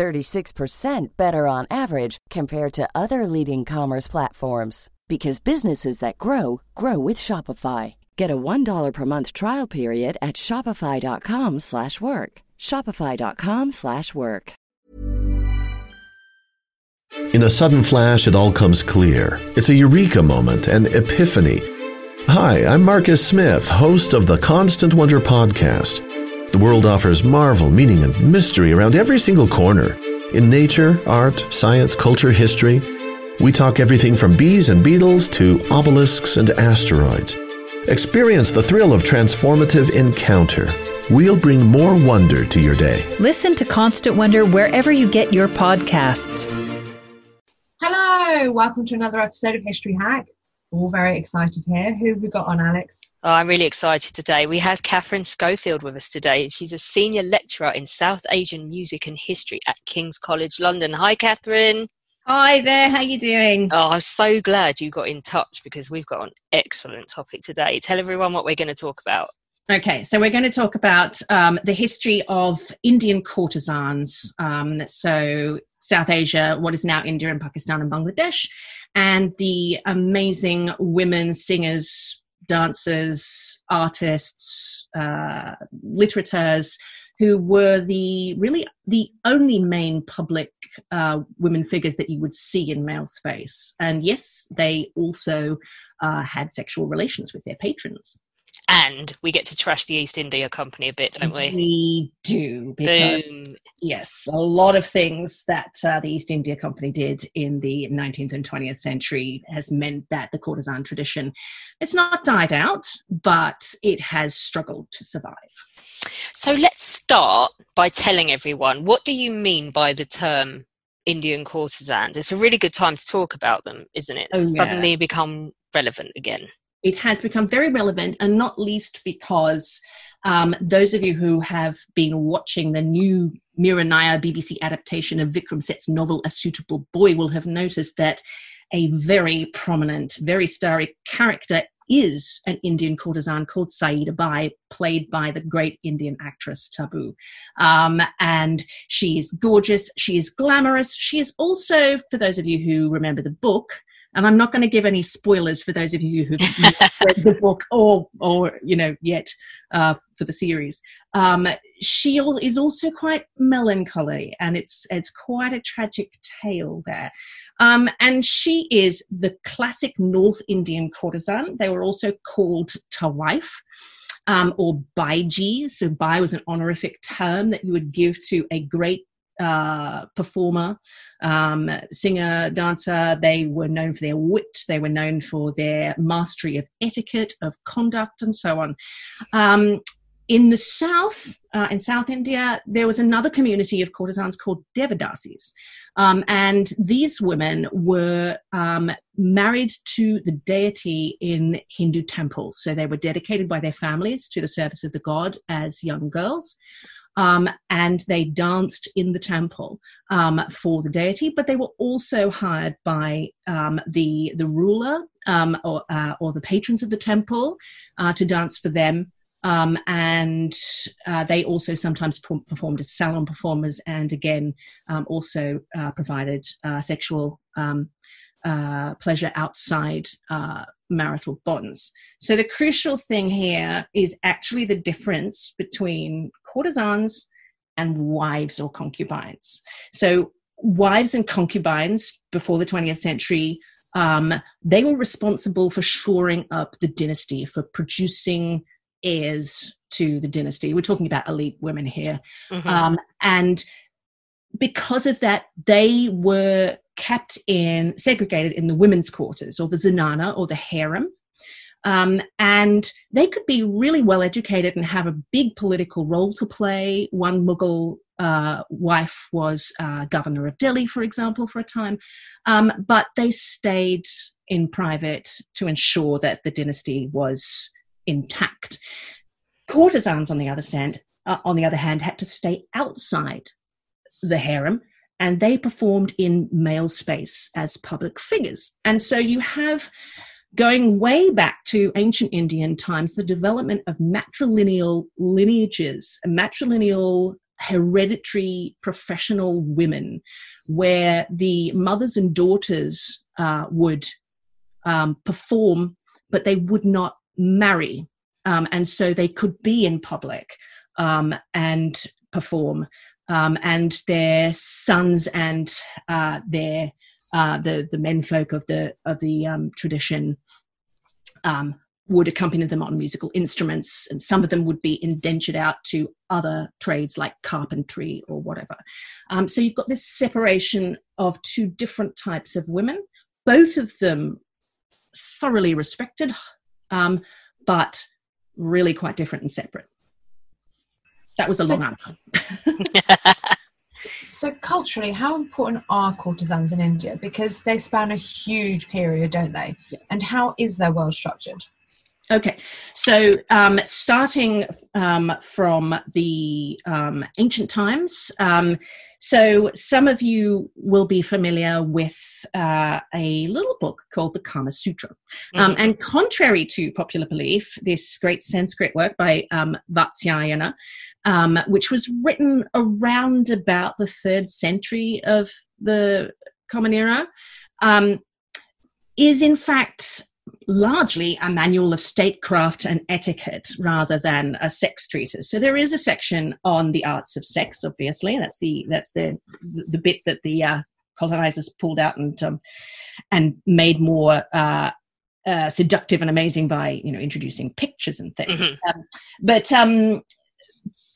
36% better on average compared to other leading commerce platforms because businesses that grow grow with Shopify. Get a $1 per month trial period at shopify.com/work. shopify.com/work. In a sudden flash it all comes clear. It's a eureka moment, an epiphany. Hi, I'm Marcus Smith, host of the Constant Wonder podcast. The world offers marvel, meaning, and mystery around every single corner. In nature, art, science, culture, history, we talk everything from bees and beetles to obelisks and asteroids. Experience the thrill of transformative encounter. We'll bring more wonder to your day. Listen to Constant Wonder wherever you get your podcasts. Hello, welcome to another episode of History Hack. All very excited here. Who have we got on, Alex? Oh, I'm really excited today. We have Katherine Schofield with us today. She's a senior lecturer in South Asian music and history at King's College London. Hi, Katherine. Hi there, how are you doing? Oh, I'm so glad you got in touch because we've got an excellent topic today. Tell everyone what we're going to talk about. Okay, so we're going to talk about um, the history of Indian courtesans. Um, so, South Asia, what is now India and Pakistan and Bangladesh, and the amazing women singers, dancers, artists, uh, literateurs who were the really the only main public uh, women figures that you would see in male space. And yes, they also uh, had sexual relations with their patrons. And we get to trash the East India Company a bit, don't we? We do because Boom. yes, a lot of things that uh, the East India Company did in the 19th and 20th century has meant that the courtesan tradition it's not died out, but it has struggled to survive. So let's start by telling everyone what do you mean by the term Indian courtesans? It's a really good time to talk about them, isn't it? Oh, yeah. Suddenly become relevant again. It has become very relevant, and not least because um, those of you who have been watching the new Mira BBC adaptation of Vikram Seth's novel A Suitable Boy will have noticed that a very prominent, very starry character is an Indian courtesan called Saida Bai, played by the great Indian actress Tabu. Um, and she is gorgeous, she is glamorous, she is also, for those of you who remember the book, and I'm not going to give any spoilers for those of you who've read the book or, or you know, yet uh, for the series. Um, she is also quite melancholy, and it's it's quite a tragic tale there. Um, and she is the classic North Indian courtesan. They were also called tawaif. Um, or baiji. So, bai was an honorific term that you would give to a great uh, performer, um, singer, dancer. They were known for their wit. They were known for their mastery of etiquette, of conduct, and so on. Um, in the south, uh, in South India, there was another community of courtesans called Devadasis. Um, and these women were um, married to the deity in Hindu temples. So they were dedicated by their families to the service of the god as young girls. Um, and they danced in the temple um, for the deity, but they were also hired by um, the the ruler um, or, uh, or the patrons of the temple uh, to dance for them. Um, and uh, they also sometimes performed as salon performers, and again um, also uh, provided uh, sexual uh, pleasure outside marital bonds. So the crucial thing here is actually the difference between courtesans and wives or concubines. So wives and concubines before the 20th century um, they were responsible for shoring up the dynasty for producing heirs to the dynasty we're talking about elite women here mm-hmm. um, and because of that they were kept in segregated in the women's quarters or the zenana or the harem um, and they could be really well educated and have a big political role to play. One Mughal uh, wife was uh, governor of Delhi, for example, for a time, um, but they stayed in private to ensure that the dynasty was intact. Courtesans, on the other hand, uh, on the other hand, had to stay outside the harem and they performed in male space as public figures. And so you have, going way back to ancient Indian times, the development of matrilineal lineages, matrilineal hereditary professional women, where the mothers and daughters uh, would um, perform, but they would not marry. Um, and so they could be in public um, and perform um, and their sons and uh, their uh, the the menfolk of the of the um, tradition um, would accompany them on musical instruments, and some of them would be indentured out to other trades like carpentry or whatever. Um, so you've got this separation of two different types of women, both of them thoroughly respected, um, but really quite different and separate. That was a so, long answer. so culturally, how important are courtesans in India? Because they span a huge period, don't they? Yeah. And how is their world structured? Okay, so um, starting um, from the um, ancient times, um, so some of you will be familiar with uh, a little book called the Kama Sutra. Um, mm-hmm. and contrary to popular belief, this great Sanskrit work by um, Vatsyayana, which was written around about the third century of the Common Era, is in fact largely a manual of statecraft and etiquette rather than a sex treatise. So there is a section on the arts of sex, obviously. That's the that's the the bit that the uh, colonizers pulled out and um, and made more uh, uh, seductive and amazing by you know introducing pictures and things. Mm-hmm. Um, but um,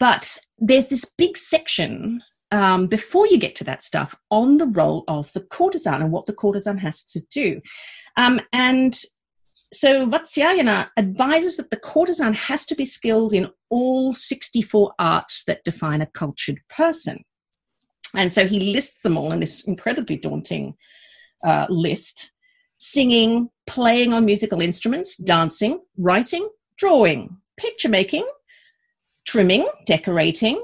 but there's this big section um, before you get to that stuff on the role of the courtesan and what the courtesan has to do. Um, and so Vatsyayana advises that the courtesan has to be skilled in all 64 arts that define a cultured person. And so he lists them all in this incredibly daunting uh, list singing, playing on musical instruments, dancing, writing, drawing, picture making, trimming, decorating,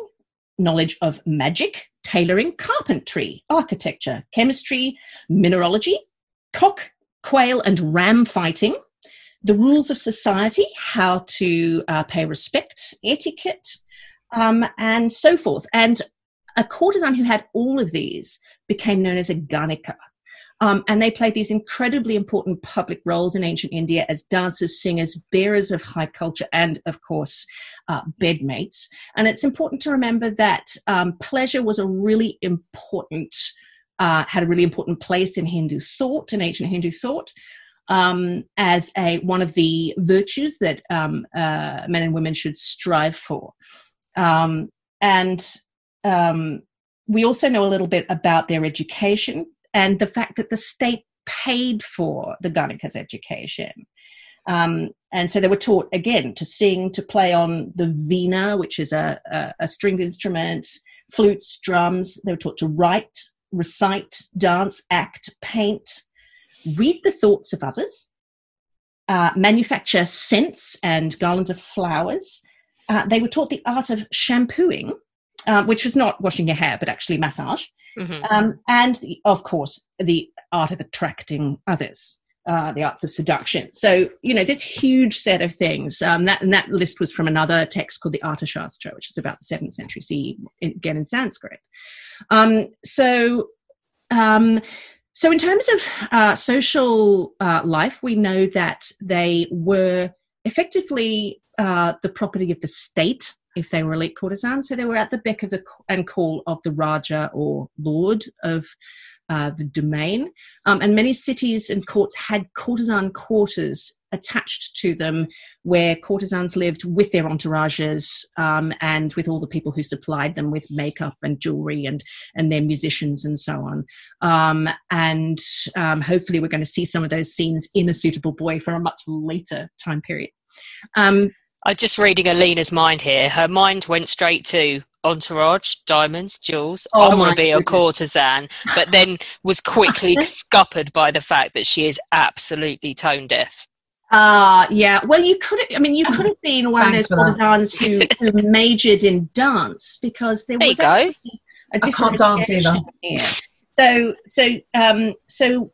knowledge of magic, tailoring, carpentry, architecture, chemistry, mineralogy, cock, quail, and ram fighting, the rules of society, how to uh, pay respect, etiquette, um, and so forth. And a courtesan who had all of these became known as a ganika. Um, and they played these incredibly important public roles in ancient India as dancers, singers, bearers of high culture, and of course, uh, bedmates. And it's important to remember that um, pleasure was a really important, uh, had a really important place in Hindu thought, in ancient Hindu thought um, as a one of the virtues that um, uh, men and women should strive for. Um, and um, we also know a little bit about their education and the fact that the state paid for the Ganika's education. Um, and so they were taught again to sing, to play on the veena, which is a, a, a stringed instrument, flutes, drums. They were taught to write, recite, dance, act, paint, read the thoughts of others, uh, manufacture scents and garlands of flowers. Uh, they were taught the art of shampooing, uh, which was not washing your hair, but actually massage. Mm-hmm. Um, and the, of course, the art of attracting others. Uh, the arts of seduction. So, you know, this huge set of things. Um, that, and that list was from another text called the Arthashastra, which is about the 7th century CE, in, again in Sanskrit. Um, so, um, so, in terms of uh, social uh, life, we know that they were effectively uh, the property of the state if they were elite courtesans. So, they were at the beck of the and call of the Raja or Lord of uh, the domain. Um, and many cities and courts had courtesan quarters attached to them where courtesans lived with their entourages um, and with all the people who supplied them with makeup and jewelry and, and their musicians and so on. Um, and um, hopefully, we're going to see some of those scenes in A Suitable Boy for a much later time period. Um, I'm just reading Alina's mind here. Her mind went straight to entourage, diamonds, jewels. Oh I want to be a courtesan, but then was quickly scuppered by the fact that she is absolutely tone deaf. Uh yeah. Well, you could. I mean, you could have been one of those for courtesans who, who majored in dance because there There you was go. actually a I different can't dance education either. here. So so um so.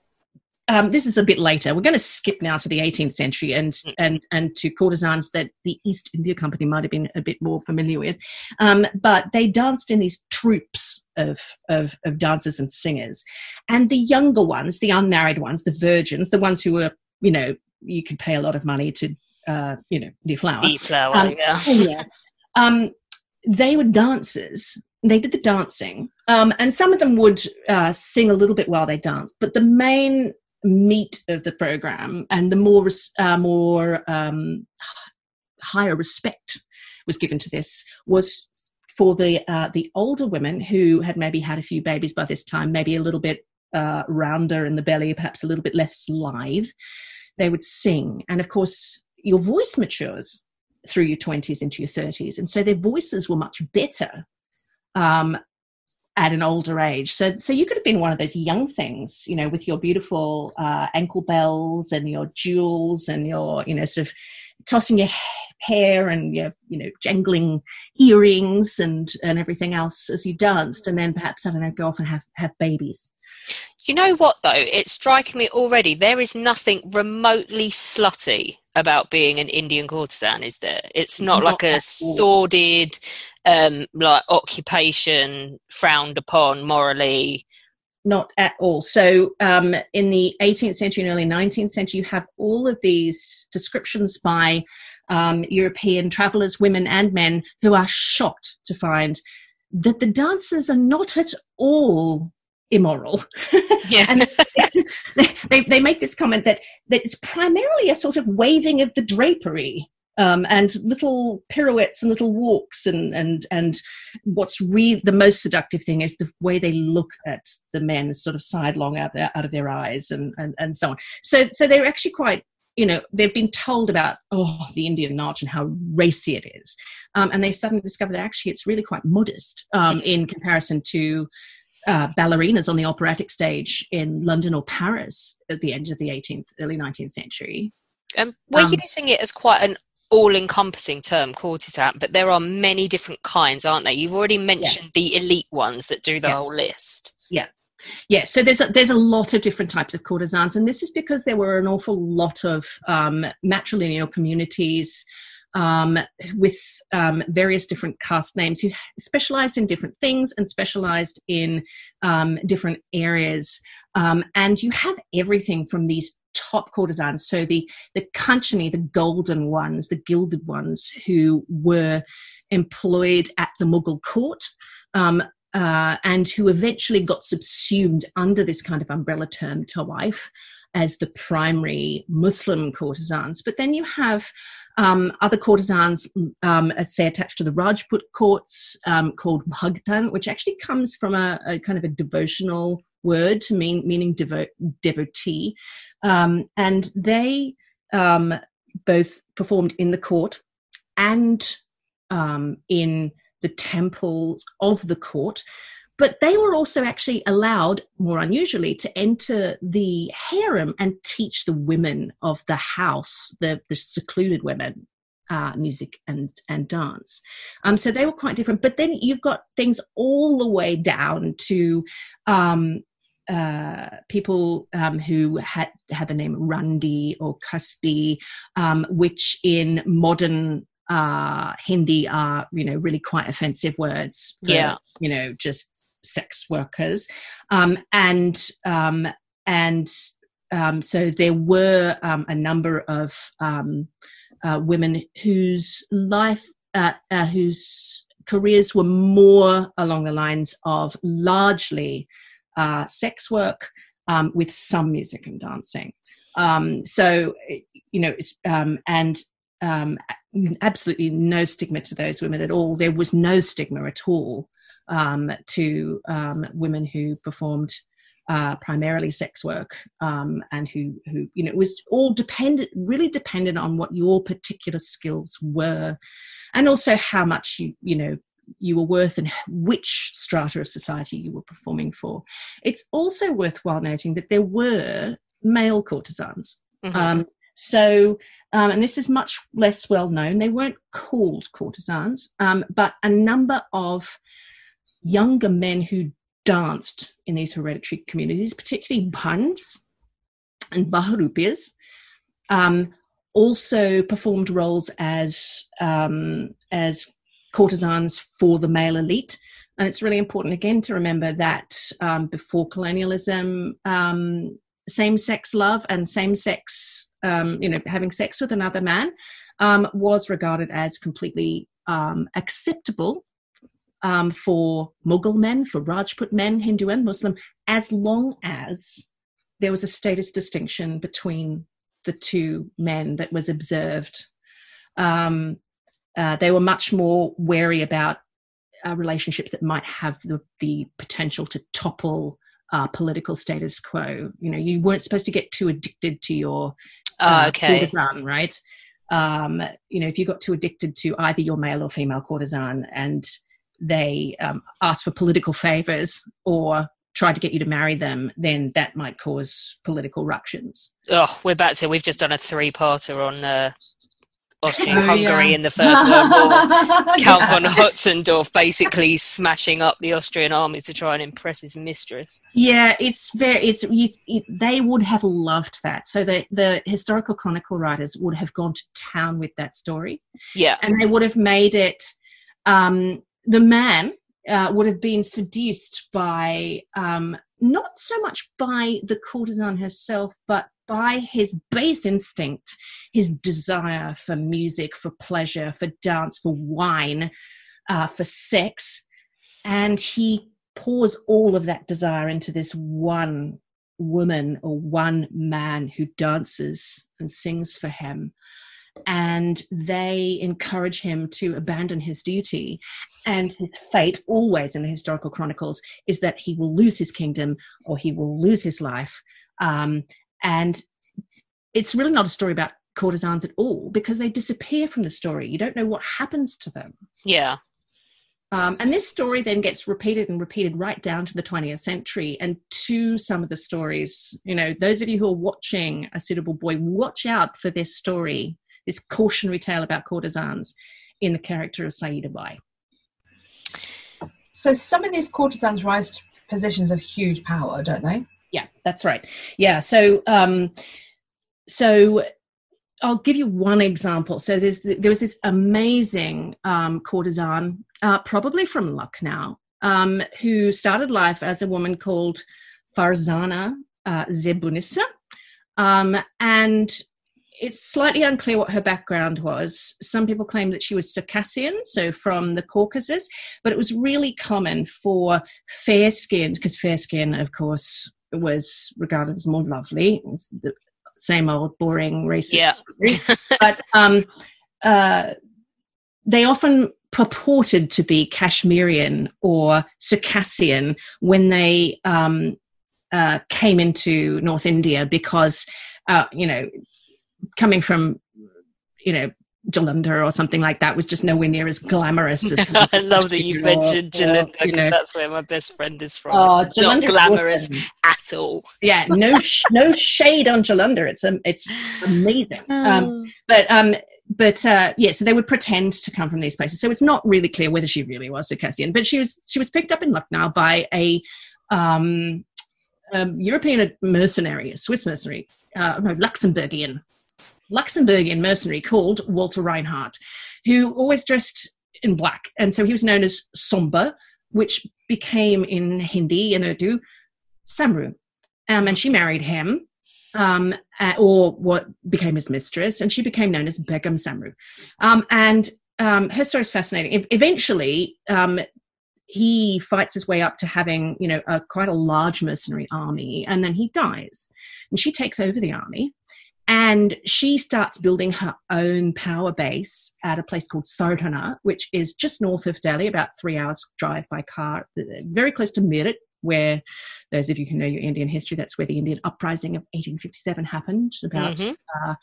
Um, this is a bit later. We're going to skip now to the 18th century and and and to courtesans that the East India Company might have been a bit more familiar with. Um, but they danced in these troops of, of of dancers and singers, and the younger ones, the unmarried ones, the virgins, the ones who were you know you could pay a lot of money to uh, you know deflower. Deflower, Um, yeah. yeah. Um, they were dancers. They did the dancing, um, and some of them would uh, sing a little bit while they danced. But the main meat of the program and the more res- uh, more um, higher respect was given to this was for the uh, the older women who had maybe had a few babies by this time, maybe a little bit uh, rounder in the belly, perhaps a little bit less lithe. They would sing, and of course, your voice matures through your 20s into your 30s and so their voices were much better um, at an older age. So so you could have been one of those young things you know with your beautiful uh, ankle bells and your jewels and your you know sort of tossing your hair and your you know jangling earrings and and everything else as you danced. And then perhaps i don't know go off and have have babies you know what though? It's striking me already. There is nothing remotely slutty about being an Indian courtesan, is there? It's not, Not like a sordid, um, like occupation frowned upon morally. not at all. So, um, in the 18th century and early 19th century, you have all of these descriptions by um, European travelers, women and men, who are shocked to find that the dancers are not at all immoral. Yeah. and they, they, make this comment that, that it's primarily a sort of waving of the drapery. Um, and little pirouettes and little walks and and and what's really the most seductive thing is the way they look at the men sort of sidelong out there, out of their eyes and, and and so on so so they're actually quite you know they've been told about oh the indian naach and how racy it is um, and they suddenly discover that actually it's really quite modest um, in comparison to uh, ballerinas on the operatic stage in london or paris at the end of the 18th early 19th century Um, we're Um, using it as quite an all-encompassing term, courtesan, but there are many different kinds, aren't there? You've already mentioned the elite ones that do the Yeah. whole list. Yeah, Yeah, so there's a, there's a lot of different types of courtesans, and this is because there were an awful lot of um, matrilineal communities um, with um, various different caste names who specialized in different things and specialized in um, different areas. Um, and you have everything from these top courtesans, so the the Kanchani, the golden ones, the gilded ones, who were employed at the Mughal court. Um, uh, and who eventually got subsumed under this kind of umbrella term tawaif as the primary Muslim courtesans. But then you have um, other courtesans, um, let's say, attached to the Rajput courts um, called Bhagtan, which actually comes from a, a kind of a devotional word to mean meaning devo- devotee. Um, and they um, both performed in the court and um, in the temples of the court. But they were also actually allowed, more unusually, to enter the harem and teach the women of the house, the, the secluded women, uh, music and, and dance. Um, so they were quite different. But then you've got things all the way down to um, uh, people um, who had had the name Randi or Kasbi, um, which in modern uh, Hindi are you know really quite offensive words. For, Yeah. you know just sex workers, um, and um, and um, so there were um, a number of um, uh, women whose life uh, uh, whose careers were more along the lines of largely uh, sex work with some music and dancing. So, you know, um, and um, absolutely no stigma to those women at all. There was no stigma at all um, to um, women who performed uh, primarily sex work um, and who, who, you know, it was all dependent, really dependent on what your particular skills were and also how much you, you know, you were worth and which strata of society you were performing for. It's also worthwhile noting that there were male courtesans. Mhm. Um, so, um, and this is much less well known, they weren't called courtesans, um, but a number of younger men who danced in these hereditary communities, particularly Bhans and Baharupias, um, also performed roles as um, as courtesans for the male elite. And it's really important again to remember that um, before colonialism, um, same-sex love and same-sex, um, you know, having sex with another man um, was regarded as completely um, acceptable um, for Mughal men, for Rajput men, Hindu and Muslim, as long as there was a status distinction between the two men that was observed. Um, uh, they were much more wary about uh, relationships that might have the, the potential to topple uh, political status quo. You know, you weren't supposed to get too addicted to your uh, okay. courtesan, right? Um, you know, if you got too addicted to either your male or female courtesan and they um, asked for political favors or tried to get you to marry them, then that might cause political ructions. Oh, we're back to we've just done a three-parter on uh, Oh, Austria-Hungary in the First World War. Count von Hotzendorf basically smashing up the Austrian armies to try and impress his mistress. Yeah, it's very. It's you, it, they would have loved that. So the the historical chronicle writers would have gone to town with that story. Yeah, and they would have made it um, the man uh, would have been seduced by um, not so much by the courtesan herself but by his base instinct his desire for music for pleasure for dance for wine uh, for sex and he pours all of that desire into this one woman or one man who dances and sings for him and they encourage him to abandon his duty. And his fate, always in the historical chronicles, is that he will lose his kingdom or he will lose his life. Um, and it's really not a story about courtesans at all because they disappear from the story. You don't know what happens to them. yeah. Um, and this story then gets repeated and repeated right down to the 20th century and to some of the stories. You know, those of you who are watching A Suitable Boy, watch out for this story, this cautionary tale about courtesans in the character of Saida Bai. So some of these courtesans rise to positions of huge power, don't they? Yeah, that's right. Yeah, so um, so I'll give you one example. So there's there was this amazing um, courtesan, uh, probably from Lucknow, um, who started life as a woman called Farzana uh, Zebunissa, um, and it's slightly unclear what her background was. Some people claim that she was Circassian, so from the Caucasus, but it was really common for fair skinned, because fair skin, of course, was regarded as more lovely. The same old boring racist Yeah. story. but um, uh, they often purported to be Kashmirian or Circassian when they um, uh, came into North India because, uh, you know, coming from, you know, Jalandhar or something like that was just nowhere near as glamorous as I love that you mentioned Jalandhar you because know. that's where my best friend is from. Oh, Not glamorous awesome. at all. Yeah, no, sh- no shade on Jalandhar. It's um, it's amazing. Um, but um, but uh, yeah, so they would pretend to come from these places. So it's not really clear whether she really was Circassian, but she was she was picked up in Lucknow by a um, um, European mercenary, a Swiss mercenary, uh, no, Luxembourgian, Luxembourgian mercenary called Walter Reinhardt, who always dressed in black, and so he was known as Sombre, which became in Hindi and Urdu Samru, um, and she married him um, uh, or what became his mistress, and she became known as Begum Samru. Um, and um, her story is fascinating. E- eventually, um, he fights his way up to having, you know, a, quite a large mercenary army, and then he dies, and she takes over the army. And she starts building her own power base at a place called Sardhana, which is just north of Delhi, about three hours drive by car, very close to Meerut, where those of you who know your Indian history, that's where the Indian uprising of 1857 happened, about Mhm. uh,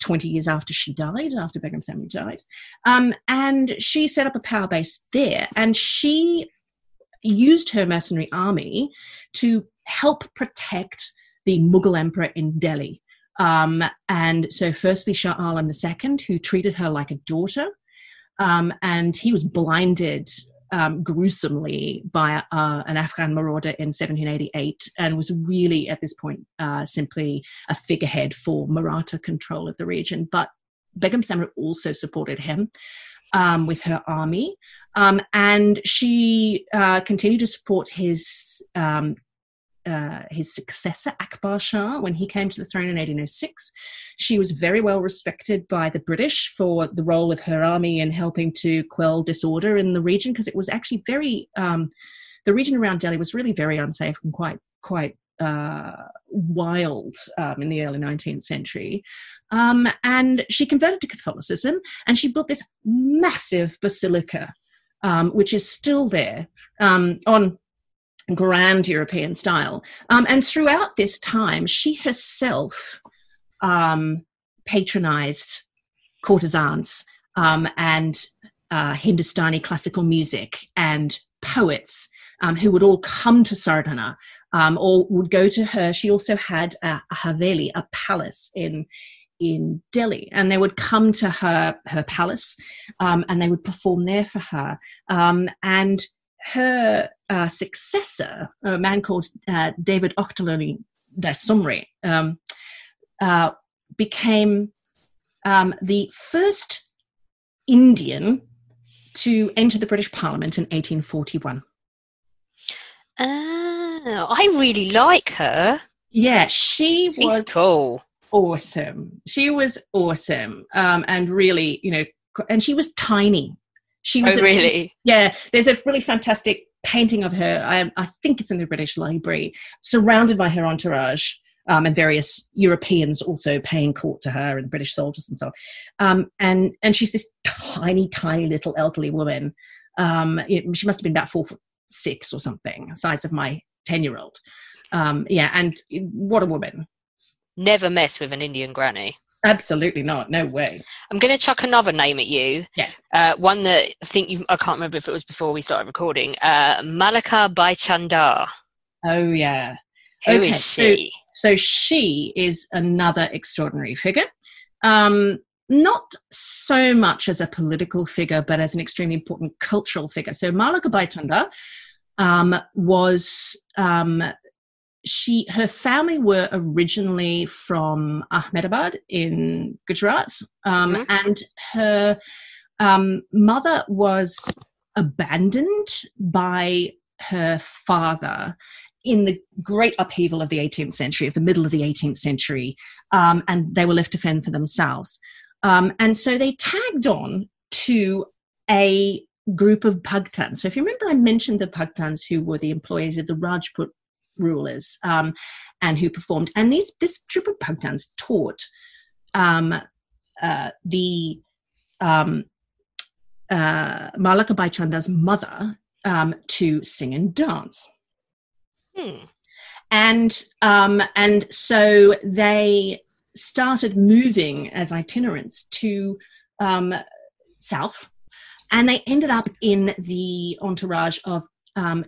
20 years after she died, after Begum Samru died. Um, and she set up a power base there, and she used her mercenary army to help protect the Mughal emperor in Delhi. Um, and so, firstly, Shah Alam II, who treated her like a daughter, um, and he was blinded um, gruesomely by uh, an Afghan marauder in 1788 and was really, at this point, uh, simply a figurehead for Maratha control of the region. But Begum Samru also supported him um, with her army, um, and she uh, continued to support his um, uh, his successor Akbar Shah when he came to the throne in 1806. She was very well respected by the British for the role of her army in helping to quell disorder in the region because it was actually very um, the region around Delhi was really very unsafe and quite quite uh, wild um, in the early 19th century. Um, and she converted to Catholicism and she built this massive basilica, um, which is still there um, on grand European style. Um, and throughout this time, she herself um, patronized courtesans um, and uh, Hindustani classical music and poets um, who would all come to Sardhana um, or would go to her. She also had a, a haveli, a palace in in Delhi, and they would come to her her palace, um, and they would perform there for her. Um, and her uh, successor, a man called uh, David Ochterlony Dyce Sombre, um, uh, became um, the first Indian to enter the British Parliament in 1841. Oh, I really like her. Yeah, she She's was cool. awesome. She was awesome, um, and really, you know, and she was tiny. She was Oh, a- really? Yeah, there's a really fantastic painting of her. I, I think it's in the British Library, surrounded by her entourage um, and various Europeans also paying court to her and British soldiers and so on. Um, and and she's this tiny, tiny little elderly woman. Um, it- she must have been about four foot six or something, size of my ten year old. Um, yeah, and what a woman! Never mess with an Indian granny. Absolutely not. No way. I'm going to chuck another name at you. Yeah. Uh, one that I think you, I can't remember if it was before we started recording. Uh, Mah Laqa Bai Chanda. Oh yeah. Who is Okay, so- she? So she is another extraordinary figure. Um, not so much as a political figure, but as an extremely important cultural figure. So Mah Laqa Bai Chanda um, was um, she her family were originally from Ahmedabad in Gujarat, um, Mhm. and her um, mother was abandoned by her father in the great upheaval of the 18th century, of the middle of the 18th century, um, and they were left to fend for themselves. Um, and so they tagged on to a group of Pagtans. So if you remember, I mentioned the Pagtans who were the employees of the Rajput rulers um, and who performed. And these this group of Pagtans taught um, uh, the um, uh, Mah Laqa Bai Chanda's mother um, to sing and dance Hmm. and um, and so they started moving as itinerants to um, south, and they ended up in the entourage of um,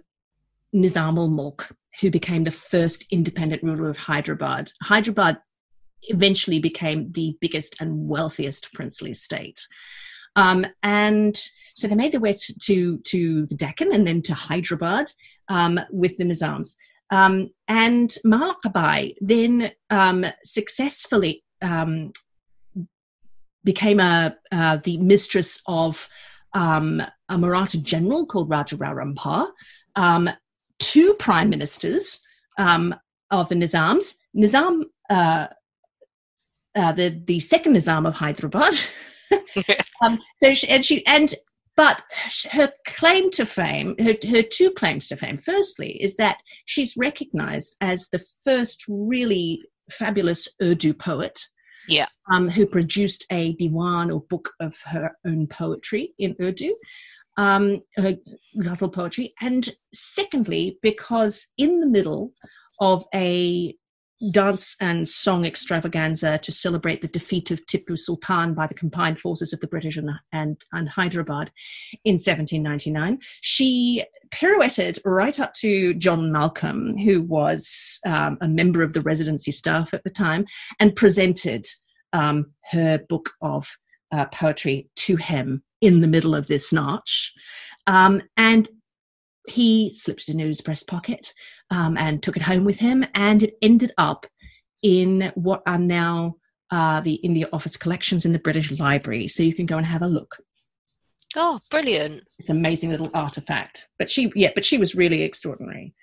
Nizam ul Mulk, who became the first independent ruler of Hyderabad. Hyderabad eventually became the biggest and wealthiest princely state. Um, and so they made their way to, to, to the Deccan and then to Hyderabad um, with the Nizams. Um, and Mah Laqa Bai then um, successfully um, became a, uh, the mistress of um, a Maratha general called Raja Rampa, um, two prime ministers um, of the Nizams, Nizam, uh, uh, the, the second Nizam of Hyderabad. um, so she, and she and but her claim to fame, her, her two claims to fame, firstly, is that she's recognized as the first really fabulous Urdu poet. Yeah. Um, who produced a diwan or book of her own poetry in Urdu. Um, ghazal poetry, and secondly, because in the middle of a dance and song extravaganza to celebrate the defeat of Tipu Sultan by the combined forces of the British and, and, and Hyderabad in 1799. She pirouetted right up to John Malcolm, who was um, a member of the residency staff at the time, and presented um, her book of uh, poetry to him in the middle of this naach. Um, and he slipped it into his breast pocket um, and took it home with him, and it ended up in what are now uh, the India Office collections in the British Library. So you can go and have a look. Oh, brilliant! It's an amazing little artifact. But she, yeah, but she was really extraordinary.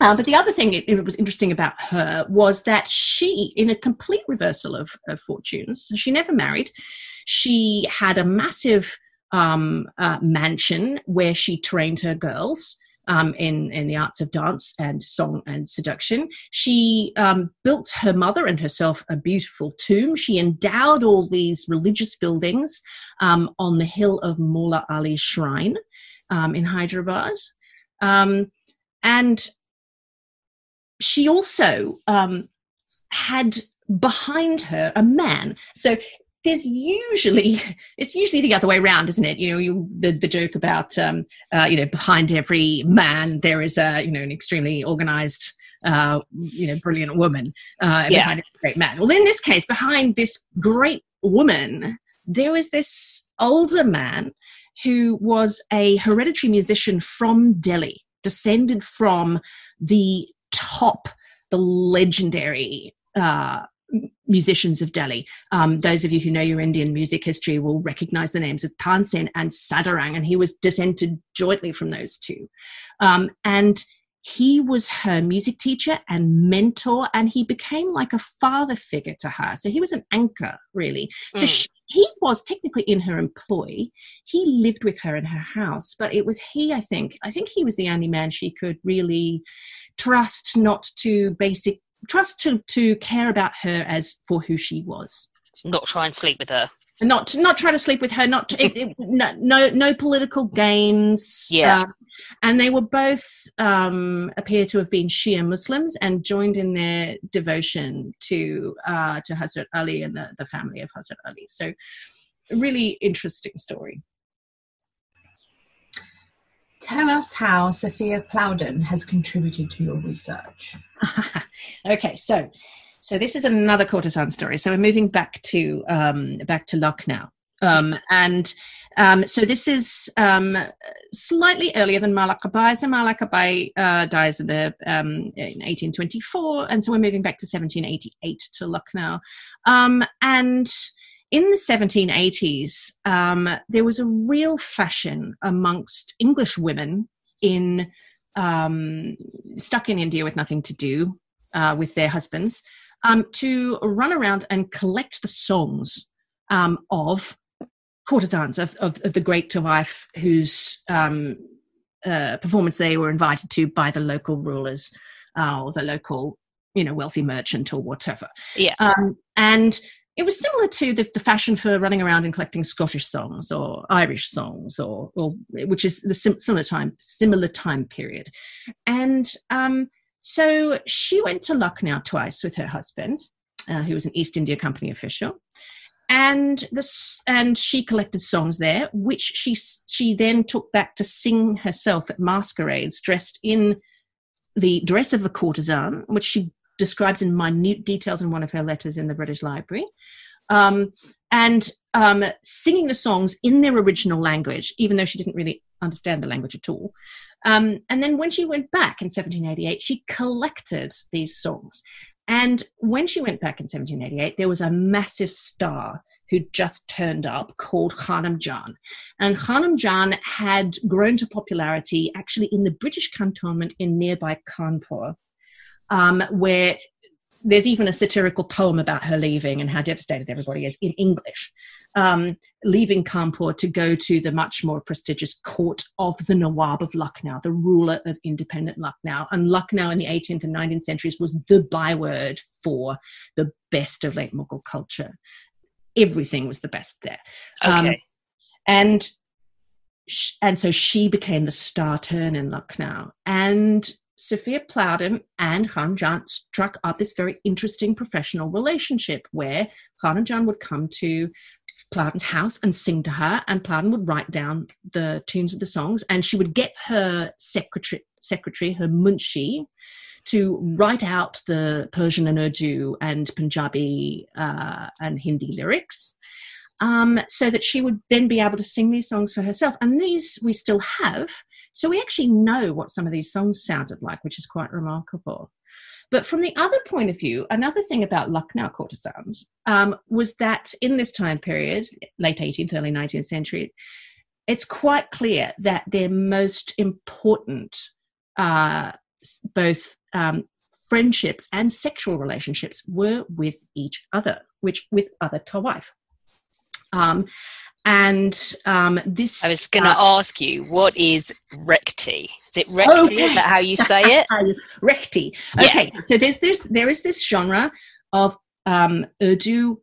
Uh, but the other thing it, it, was interesting about her was that she, in a complete reversal of, of fortunes, she never married. She had a massive um, uh, mansion where she trained her girls. Um, in in the arts of dance and song and seduction. She um, built her mother and herself a beautiful tomb. She endowed all these religious buildings um, on the hill of Mola Ali Shrine um, in Hyderabad, um, and she also um, had behind her a man. So there's usually it's usually the other way around isn't it you know you the, the joke about um, uh, you know behind every man there is a you know an extremely organized uh, you know brilliant woman uh, yeah. behind a great man well in this case behind this great woman there was this older man who was a hereditary musician from delhi descended from the top the legendary uh, musicians of Delhi. Um, those of you who know your Indian music history will recognize the names of Tansen and Sadarang, and he was descended jointly from those two. Um, and he was her music teacher and mentor, and he became like a father figure to her. So he was an anchor, really. So mm. she, he was technically in her employ. He lived with her in her house, but it was he, I think, I think he was the only man she could really trust not to basic trust to to care about her as for who she was. Not try and sleep with her. Not not try to sleep with her not it, it, no, no, no political games yeah. uh, and they were both um, appear to have been shia muslims and joined in their devotion to uh, to hazrat ali and the, the family of hazrat ali. So really interesting story Tell us how Sophia Plowden has contributed to your research. okay, so so this is another courtesan story. So we're moving back to um, back to Lucknow, um, and um, so this is um, slightly earlier than Mah Laqa Bai. So Mah Laqa Bai uh, dies in, the, um, in 1824, and so we're moving back to 1788 to Lucknow, um, and in the 1780s, um, there was a real fashion amongst English women in um, stuck in India with nothing to do uh, with their husbands um, to run around and collect the songs um, of courtesans of, of, of, the great wife whose um, uh, performance they were invited to by the local rulers uh, or the local you know wealthy merchant or whatever. Yeah. Um, and it was similar to the, the, fashion for running around and collecting Scottish songs or Irish songs, or, or which is the sim- similar time similar time period. And um, so she went to Lucknow twice with her husband, uh, who was an East India Company official, and this and she collected songs there, which she she then took back to sing herself at masquerades, dressed in the dress of a courtesan, which she describes in minute details in one of her letters in the British Library. Um, and um, singing the songs in their original language, even though she didn't really understand the language at all. Um, and then when she went back in 1788, she collected these songs. And when she went back in 1788, there was a massive star who just turned up called Khanum Jan. And Khanum Jan had grown to popularity actually in the British cantonment in nearby Kanpur um, where there's even a satirical poem about her leaving and how devastated everybody is in English, um, leaving Kanpur to go to the much more prestigious court of the Nawab of Lucknow, the ruler of independent Lucknow. And Lucknow in the 18th and 19th centuries was the byword for the best of late Mughal culture. Everything was the best there. Um, okay. Um, and sh- and so she became the star turn in Lucknow. And Sophia Plowden and Khanum struck up this very interesting professional relationship where Khanum would come to Plowden's house and sing to her, and Plowden would write down the tunes of the songs, and she would get her secretary, secretary her munshi, to write out the Persian and Urdu and Punjabi uh, and Hindi lyrics. Um, so that she would then be able to sing these songs for herself. And these we still have. So we actually know what some of these songs sounded like, which is quite remarkable. But from the other point of view, another thing about Lucknow courtesans um, was that in this time period, late 18th, early 19th century, it's quite clear that their most important uh, both um, friendships and sexual relationships were with each other, which with other tawaif. Um, and um, this. I was going to uh, ask you, what is recti? Is it recti? Okay. Is that how you say it? recti. Okay, yeah. so there's this. There is this genre of um, Urdu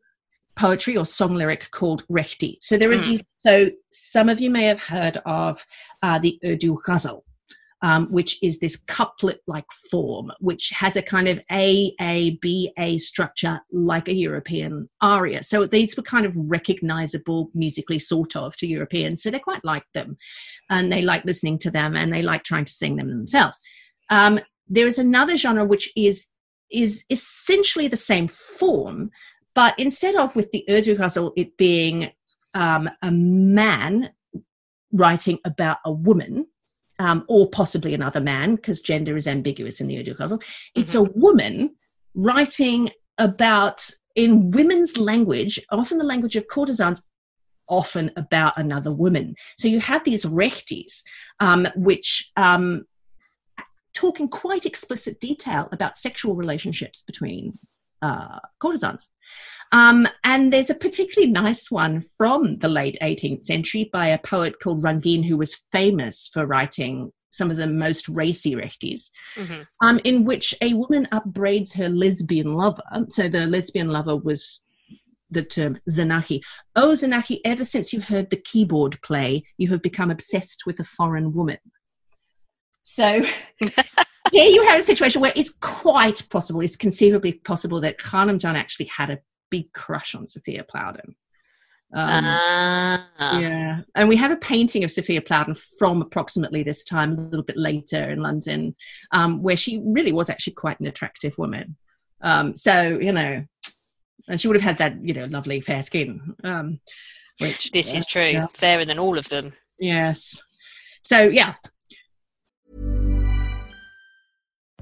poetry or song lyric called rehti. So there are mm. these. So some of you may have heard of uh, the Urdu ghazal um, which is this couplet like form, which has a kind of A, A, B, A structure like a European aria. So these were kind of recognizable musically, sort of, to Europeans. So they quite liked them and they like listening to them and they like trying to sing them themselves. Um, there is another genre which is is essentially the same form, but instead of with the Urdu ghazal it being um, a man writing about a woman, um, or possibly another man, because gender is ambiguous in the Urdu ghazal. It's mm-hmm. a woman writing about, in women's language, often the language of courtesans, often about another woman. So you have these rehtis, um, which um, talk in quite explicit detail about sexual relationships between uh, courtesans. Um, and there's a particularly nice one from the late 18th century by a poet called Rangin, who was famous for writing some of the most racy rehtis, mm-hmm. um, in which a woman upbraids her lesbian lover. So the lesbian lover was the term Zanakhi. Oh, Zanakhi, ever since you heard the keyboard play, you have become obsessed with a foreign woman. So here you have a situation where it's quite possible, it's conceivably possible that Khanum Jan actually had a big crush on Sophia Plowden. Um, uh. Yeah, and we have a painting of Sophia Plowden from approximately this time, a little bit later in London, um, where she really was actually quite an attractive woman. Um, so you know, and she would have had that you know lovely fair skin. Um, which this is true, yeah. fairer than all of them. Yes. So yeah,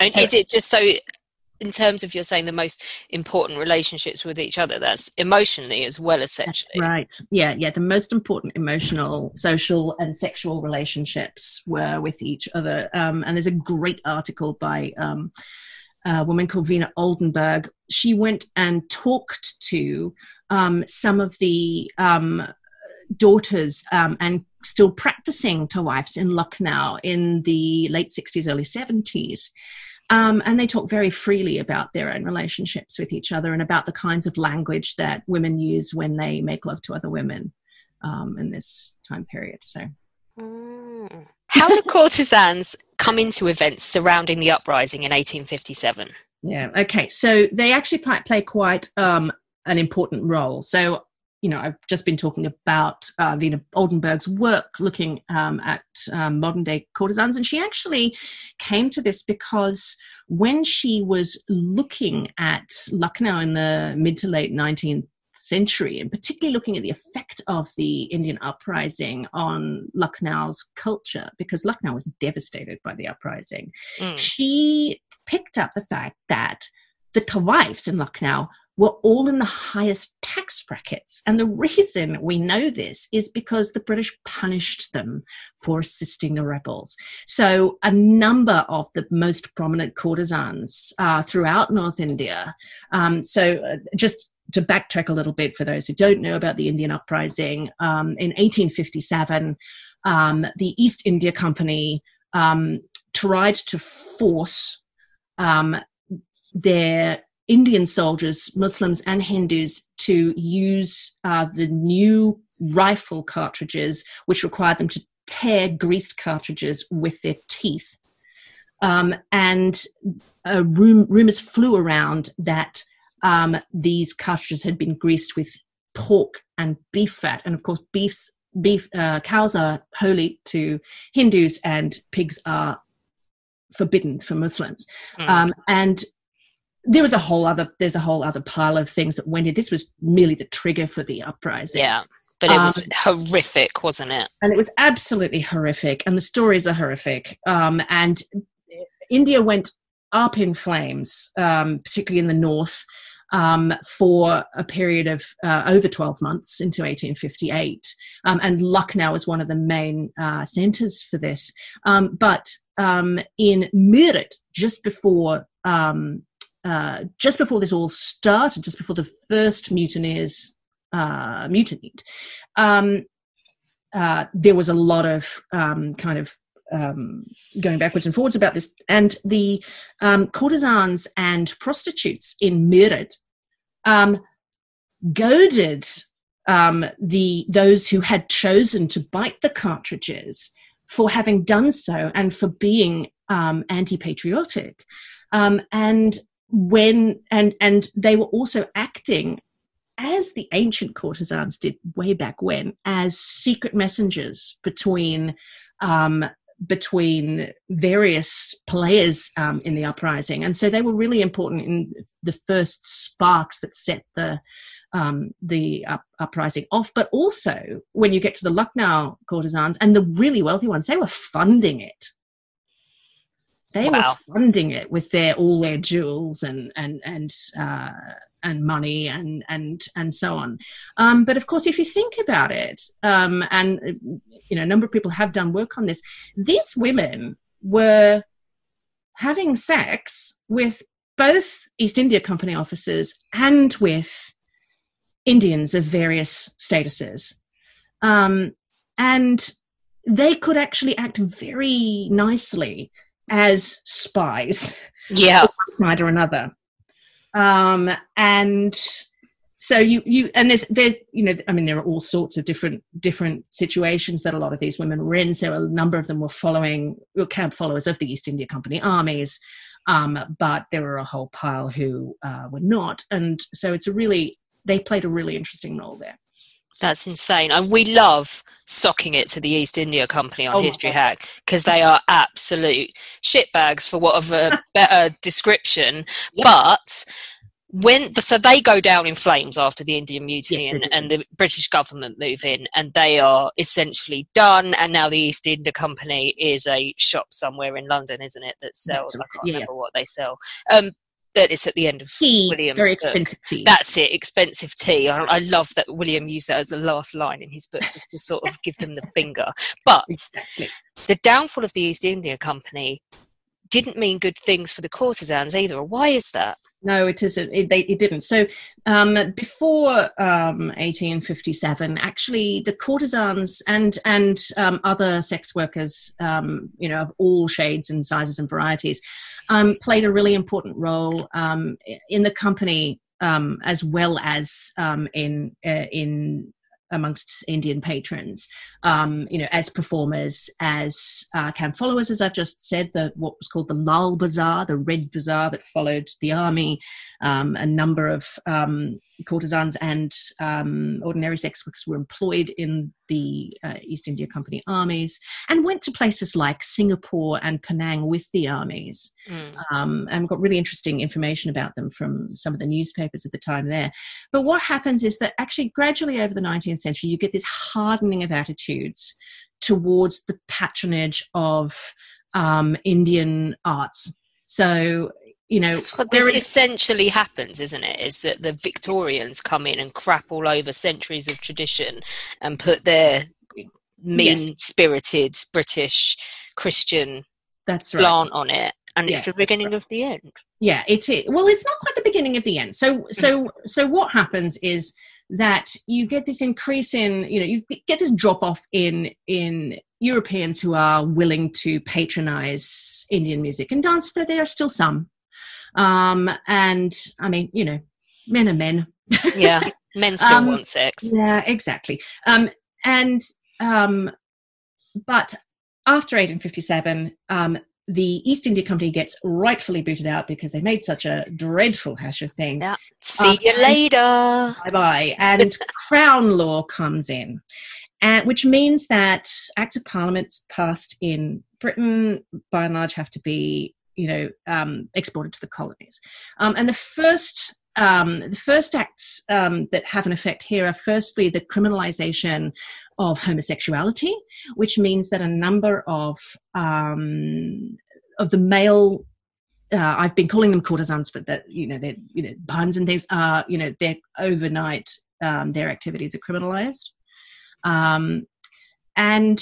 And so, is it just so in terms of you're saying the most important relationships with each other that's emotionally as well as sexually? right. Yeah yeah. The most important emotional social and sexual relationships were with each other. Um, and there's a great article by um, a woman called Veena Oldenburg. She went and talked to um, some of the um, daughters um, and still practicing tawaifs in Lucknow in the late 60s early 70s um, and they talk very freely about their own relationships with each other and about the kinds of language that women use when they make love to other women um, in this time period. So, mm. how do courtesans come into events surrounding the uprising in 1857? Yeah. Okay. So they actually play quite um, an important role. So you know, I've just been talking about uh, Veena Oldenburg's work looking um, at um, modern day courtesans, and she actually came to this because when she was looking at Lucknow in the mid to late 19th century, and particularly looking at the effect of the Indian uprising on Lucknow's culture, because Lucknow was devastated by the uprising, mm. she picked up the fact that the Tawaifs in Lucknow were all in the highest tax brackets. And the reason we know this is because the British punished them for assisting the rebels. So, a number of the most prominent courtesans uh, throughout North India. Um, so, uh, just to backtrack a little bit for those who don't know about the Indian uprising, um, in 1857, um, the East India Company um, tried to force um, their Indian soldiers, Muslims and Hindus, to use uh, the new rifle cartridges, which required them to tear greased cartridges with their teeth. Um, and uh, rumors flew around that um, these cartridges had been greased with pork and beef fat. And of course, beefs, beef uh, cows are holy to Hindus, and pigs are forbidden for Muslims. Mm. Um, and there was a whole other there's a whole other pile of things that went in. This was merely the trigger for the uprising. Yeah. But it was um, horrific, wasn't it? And it was absolutely horrific. And the stories are horrific. Um, and India went up in flames, um, particularly in the north, um, for a period of uh, over 12 months into 1858. Um, and Lucknow was one of the main uh, centers for this. Um, but um, in Meerut, just before um, uh, just before this all started, just before the first mutineers uh, mutinied, um, uh, there was a lot of um, kind of um, going backwards and forwards about this. And the um, courtesans and prostitutes in Meerut um, goaded um, the those who had chosen to bite the cartridges for having done so and for being um, anti-patriotic. Um, and when and and they were also acting as the ancient courtesans did way back when as secret messengers between um, between various players um, in the uprising. And so they were really important in the first sparks that set the um, the up, uprising off. But also when you get to the lucknow courtesans and the really wealthy ones they were funding it they wow. were funding it with their all their jewels and and and uh, and money and and and so on. Um, but of course, if you think about it, um, and you know, a number of people have done work on this. These women were having sex with both East India Company officers and with Indians of various statuses. Um, and they could actually act very nicely as spies. Yeah. One side or another. Um, and so you you and there's there you know I mean there are all sorts of different different situations that a lot of these women were in. So a number of them were following were camp followers of the East India Company armies, um, but there were a whole pile who uh, were not, and so it's a really they played a really interesting role there. That's insane. And we love socking it to the East India Company on oh, History Hack because they are absolute shitbags for what of a better description. Yep. But when so they go down in flames after the Indian mutiny yes, and, and, the British government move in and they are essentially done and now the East India Company is a shop somewhere in London, isn't it, that sells I can't yeah. remember what they sell. Um, that it's at the end of tea, William's very book. expensive tea. That's it, expensive tea. I, I, love that William used that as the last line in his book, just to sort of give them the finger. But exactly. the downfall of the East India Company didn't mean good things for the courtesans either. Why is that? No, it isn't. It, they, it didn't. So um, before um, 1857, actually, the courtesans and and um, other sex workers, um, you know, of all shades and sizes and varieties, um, played a really important role um, in the company as well as in uh, in amongst Indian patrons, um, you know, as performers, as uh, camp followers, as I've just said, the what was called the Lal Bazaar, the Red Bazaar that followed the army, Um, a number of um, courtesans and um, ordinary sex workers were employed in the uh, East India Company armies and went to places like Singapore and Penang with the armies. Mm. Um, and got really interesting information about them from some of the newspapers at the time there. But what happens is that actually, gradually over the 19th century, you get this hardening of attitudes towards the patronage of um, Indian arts. So you know That's what this essentially happens isn't it? Is that the victorians come in and crap all over centuries of tradition and put their mean spirited british christian that's right. slant on it and yeah. it's the beginning of the end. Yeah it is. Well it's not quite the beginning of the end. So so so what happens is that you get this increase in you know you get this drop off in in europeans who are willing to patronize indian music and dance though there are still some um and i mean you know men are men yeah men still um, want sex yeah exactly um and um but after 1857 um the East India Company gets rightfully booted out because they made such a dreadful hash of things. Yeah. See you later. Bye bye. And Crown law comes in, and, which means that acts of parliament passed in Britain, by and large, have to be you know um, exported to the colonies. Um, and the first um, the first acts um, that have an effect here are firstly the criminalization of homosexuality, which means that a number of um, of the male uh, I've been calling them courtesans, but that you know they're you know buns and things are you know they're overnight um, their activities are criminalized, um, and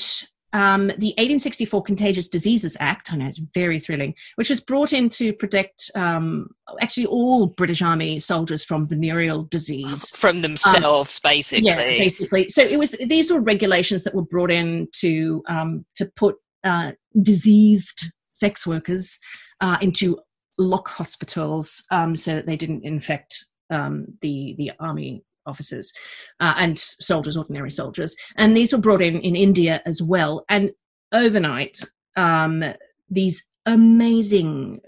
um, the 1864 Contagious Diseases Act, I know it's very thrilling, which was brought in to protect um, actually all British Army soldiers from venereal disease. From themselves, um, basically. Yeah, basically. So it was these were regulations that were brought in to um, to put uh, diseased sex workers uh, into lock hospitals um, so that they didn't infect um, the the army officers uh, and soldiers, ordinary soldiers. And these were brought in in India as well. And overnight, um, these amazing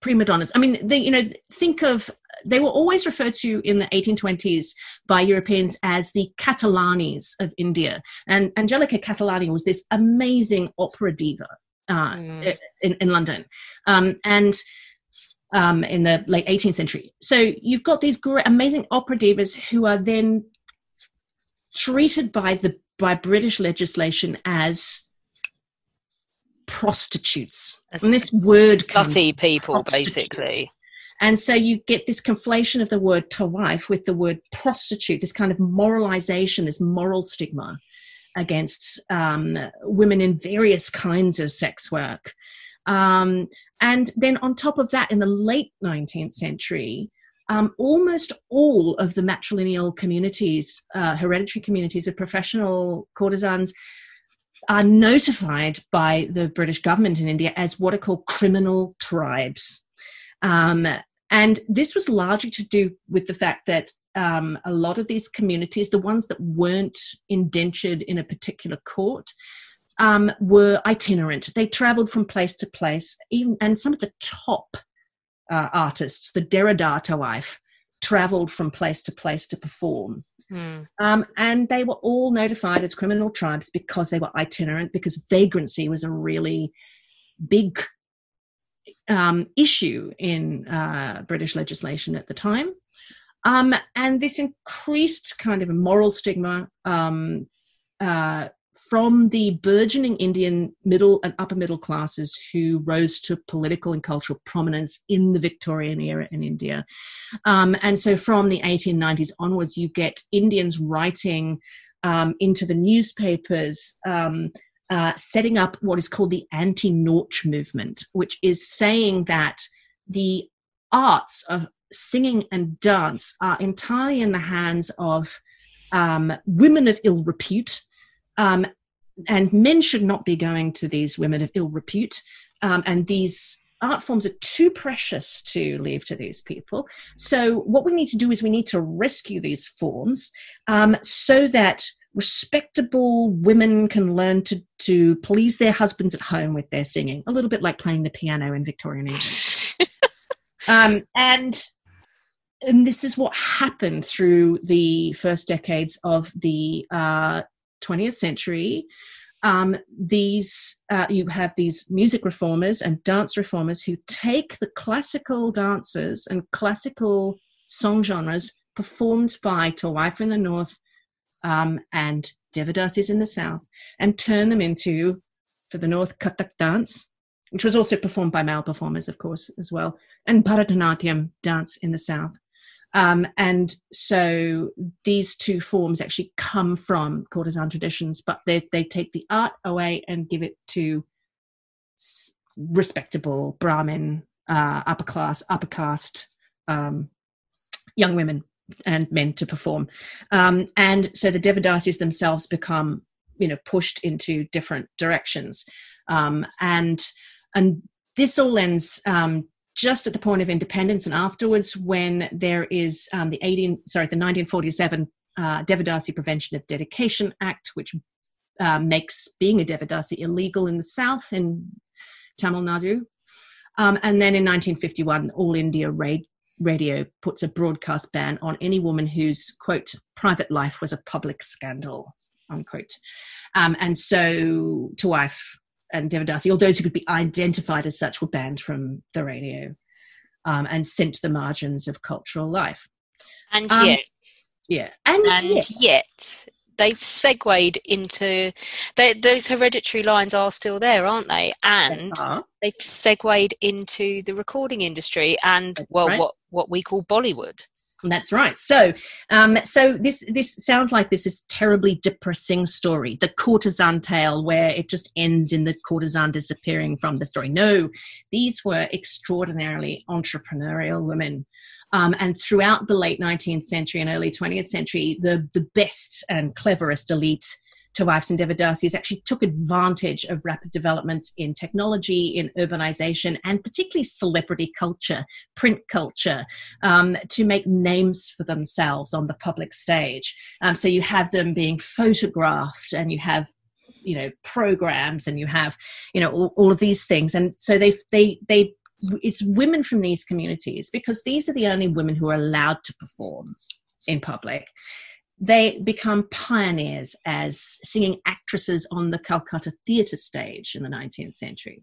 prima donnas. I mean, they, you know, think of they were always referred to in the 1820s by Europeans as the Catalanis of India. And Angelica Catalani was this amazing opera diva uh, mm. in, in London. Um, and um, in the late 18th century. So you've got these great, amazing opera divas who are then treated by the by British legislation as prostitutes. As and this word comes people, basically. And so you get this conflation of the word tawaif with the word prostitute, this kind of moralization, this moral stigma against um, women in various kinds of sex work. Um, and then on top of that, in the late 19th century, um, almost all of the matrilineal communities, uh, hereditary communities of professional courtesans, are notified by the British government in India as what are called criminal tribes. Um, and this was largely to do with the fact that um, a lot of these communities, the ones that weren't indentured in a particular court, um, were itinerant. They traveled from place to place, even, and some of the top uh, artists, the derodar tawaif, traveled from place to place to perform. Mm. Um, and they were all notified as criminal tribes because they were itinerant, because vagrancy was a really big um, issue in uh, British legislation at the time. Um, and this increased kind of a moral stigma um, uh, from the burgeoning Indian middle and upper middle classes who rose to political and cultural prominence in the Victorian era in India. Um, and so from the 1890s onwards, you get Indians writing um, into the newspapers. Um, uh, setting up what is called the anti Nautch movement, which is saying that the arts of singing and dance are entirely in the hands of um, women of ill repute um, and men should not be going to these women of ill repute. Um, and these art forms are too precious to leave to these people. So, what we need to do is we need to rescue these forms um, so that respectable women can learn to, to please their husbands at home with their singing, a little bit like playing the piano in Victorian England. um, and and this is what happened through the first decades of the uh, 20th century. Um, these uh, you have these music reformers and dance reformers who take the classical dances and classical song genres performed by Tawaifa in the north um, and Devadasis in the south and turn them into, for the north, Kathak dance, which was also performed by male performers, of course, as well, and Bharatanatyam dance in the south. Um, and so these two forms actually come from courtesan traditions, but they, they take the art away and give it to respectable Brahmin, uh, upper class, upper caste um, young women and men to perform. Um, and so the Devadasis themselves become, you know, pushed into different directions. Um, and and this all ends um, just at the point of independence and afterwards when there is um, the 18 sorry the 1947 uh, devadasi prevention of dedication act which uh, makes being a devadasi illegal in the south in tamil nadu. Um, and then in 1951 all india radio puts a broadcast ban on any woman whose quote private life was a public scandal unquote. Um, and so Tawaif and Devadasi, all those who could be identified as such, were banned from the radio um, and sent to the margins of cultural life. And um, yet, yeah, and, and yet. yet. they've segued into they, those hereditary lines are still there, aren't they? And they have segued into the recording industry and well, right. what what we call Bollywood. That's right. So, um, so this this sounds like this is terribly depressing story, the courtesan tale, where it just ends in the courtesan disappearing from the story. No, these were extraordinarily entrepreneurial women, um, and throughout the late 19th century and early 20th century, the the best and cleverest elite Tawaifs and Devadasis actually took advantage of rapid developments in technology, in urbanization, and particularly celebrity culture, print culture, um, to make names for themselves on the public stage. Um, so you have them being photographed, and you have you know programs and you have you know all, all of these things and so they they they it's women from these communities because these are the only women who are allowed to perform in public they become pioneers as singing actresses on the Calcutta theatre stage in the 19th century.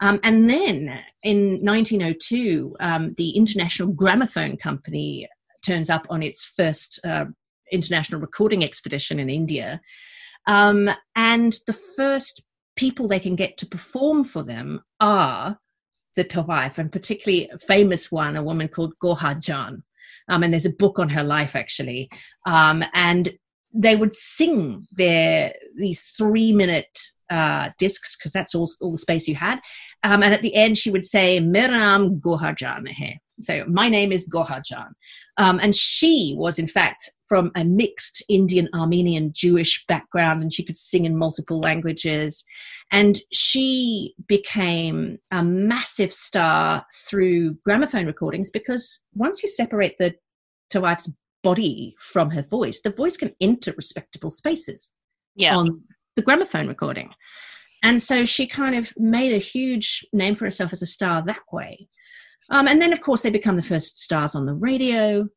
Um, and then in 1902, um, the International Gramophone Company turns up on its first uh, international recording expedition in India. Um, and the first people they can get to perform for them are the Tawaif, and particularly a famous one, a woman called Gohar Jan um, and there's a book on her life actually. Um, and they would sing their these three minute uh, discs because that's all, all the space you had. Um, and at the end, she would say, Miram Gohar Jan. So my name is Gohar Jan. Um, and she was, in fact, from a mixed Indian, Armenian, Jewish background, and she could sing in multiple languages. And she became a massive star through gramophone recordings because once you separate the Tawaif's body from her voice, the voice can enter respectable spaces yeah. on the gramophone recording. And so she kind of made a huge name for herself as a star that way. Um, and then, of course, they become the first stars on the radio.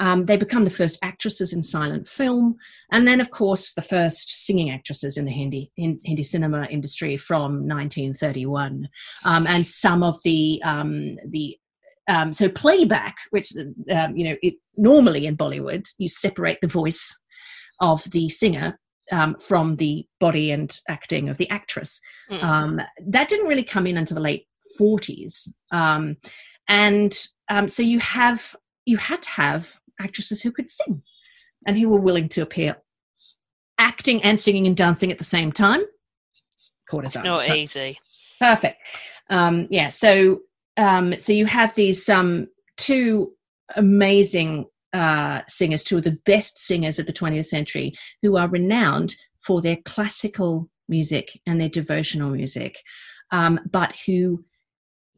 Um, they become the first actresses in silent film, and then, of course, the first singing actresses in the Hindi in, Hindi cinema industry from 1931. Um, and some of the um, the um, so playback, which um, you know, it, normally in Bollywood, you separate the voice of the singer um, from the body and acting of the actress. Mm. Um, that didn't really come in until the late 40s. Um, and um, so you have you had to have actresses who could sing and who were willing to appear acting and singing and dancing at the same time. Courtesans. Not easy. Perfect. Um, yeah. So um, so you have these um, two amazing uh, singers, two of the best singers of the 20th century, who are renowned for their classical music and their devotional music, um, but who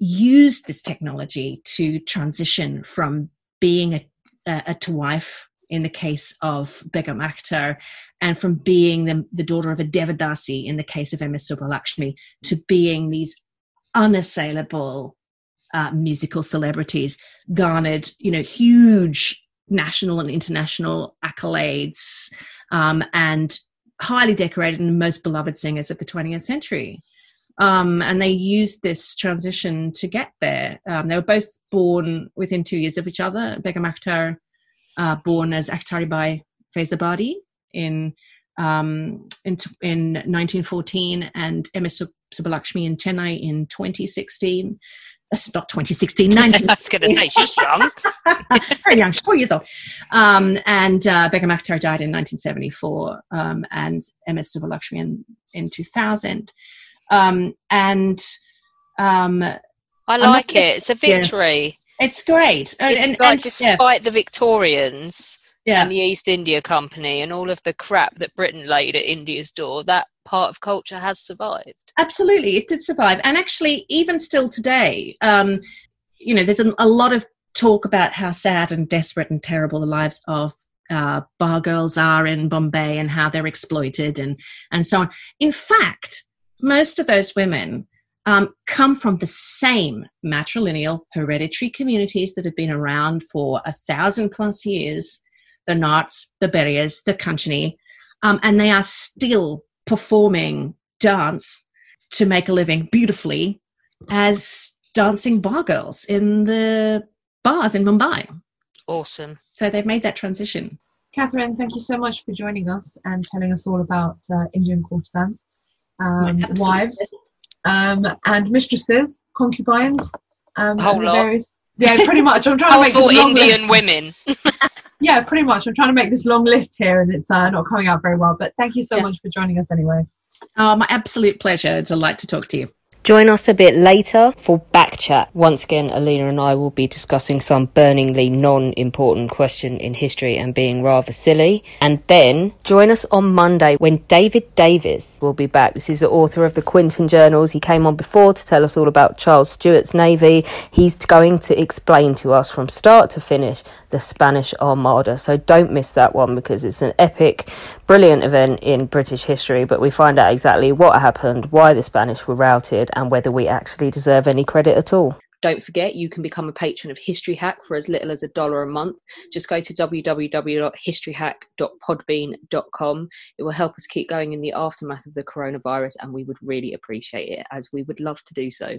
used this technology to transition from being a, a, a in the case of Begum Akhtar, and from being the, the, daughter of a Devadasi in the case of MS Subbulakshmi, to being these unassailable uh, musical celebrities, garnered you know huge national and international accolades, um, and highly decorated and most beloved singers of the 20th century. Um, and they used this transition to get there. Um, they were both born within two years of each other. Begum Akhtar, uh, born as Akhtari Faizabadi in um, in, in 1914, and MS Subbulakshmi in Chennai in 2016. That's not 2016, 19. I was going to say, she's young. Very young, she's four years old. Um, and uh, Begum Akhtar died in 1974, um, and MS Subbulakshmi in, in 2000. Um, and um, I like it. It's a victory. Yeah, it's great. It's and, like, and, despite yeah. the Victorians yeah. and the East India Company and all of the crap that Britain laid at India's door, that part of culture has survived. Absolutely, it did survive. And actually, even still today, um, you know, there's a, a, lot of talk about how sad and desperate and terrible the lives of uh, bar girls are in Bombay and how they're exploited and, and so on. In fact, most of those women um, come from the same matrilineal hereditary communities that have been around for a thousand plus years the Nauts, the Berias, the Kanchani, um, and they are still performing dance to make a living beautifully as dancing bar girls in the bars in Mumbai. Awesome. So they've made that transition. Katherine, thank you so much for joining us and telling us all about uh, Indian courtesans, um, wives, um, and mistresses, concubines. Um, Whole lot. Various, yeah, pretty much. I'm trying to make this Indian list. women. yeah, pretty much. I'm trying to make this long list here, and it's uh, not coming out very well. But thank you so yeah. much for joining us anyway. Oh, my absolute pleasure. It's a delight to talk to you. Join us a bit later for Back Chat. Once again, Alina and I will be discussing some burningly non important question in history and being rather silly. And then join us on Monday when David Davies will be back. This is the author of the Quinton Journals. He came on before to tell us all about Charles Stuart's Navy. He's going to explain to us from start to finish the Spanish Armada. So don't miss that one because it's an epic, brilliant event in British history. But we find out exactly what happened, why the Spanish were routed and whether we actually deserve any credit at all. Don't forget, you can become a patron of History Hack for as little as a dollar a month. Just go to www.historyhack.podbean.com. It will help us keep going in the aftermath of the coronavirus, and we would really appreciate it, as we would love to do so.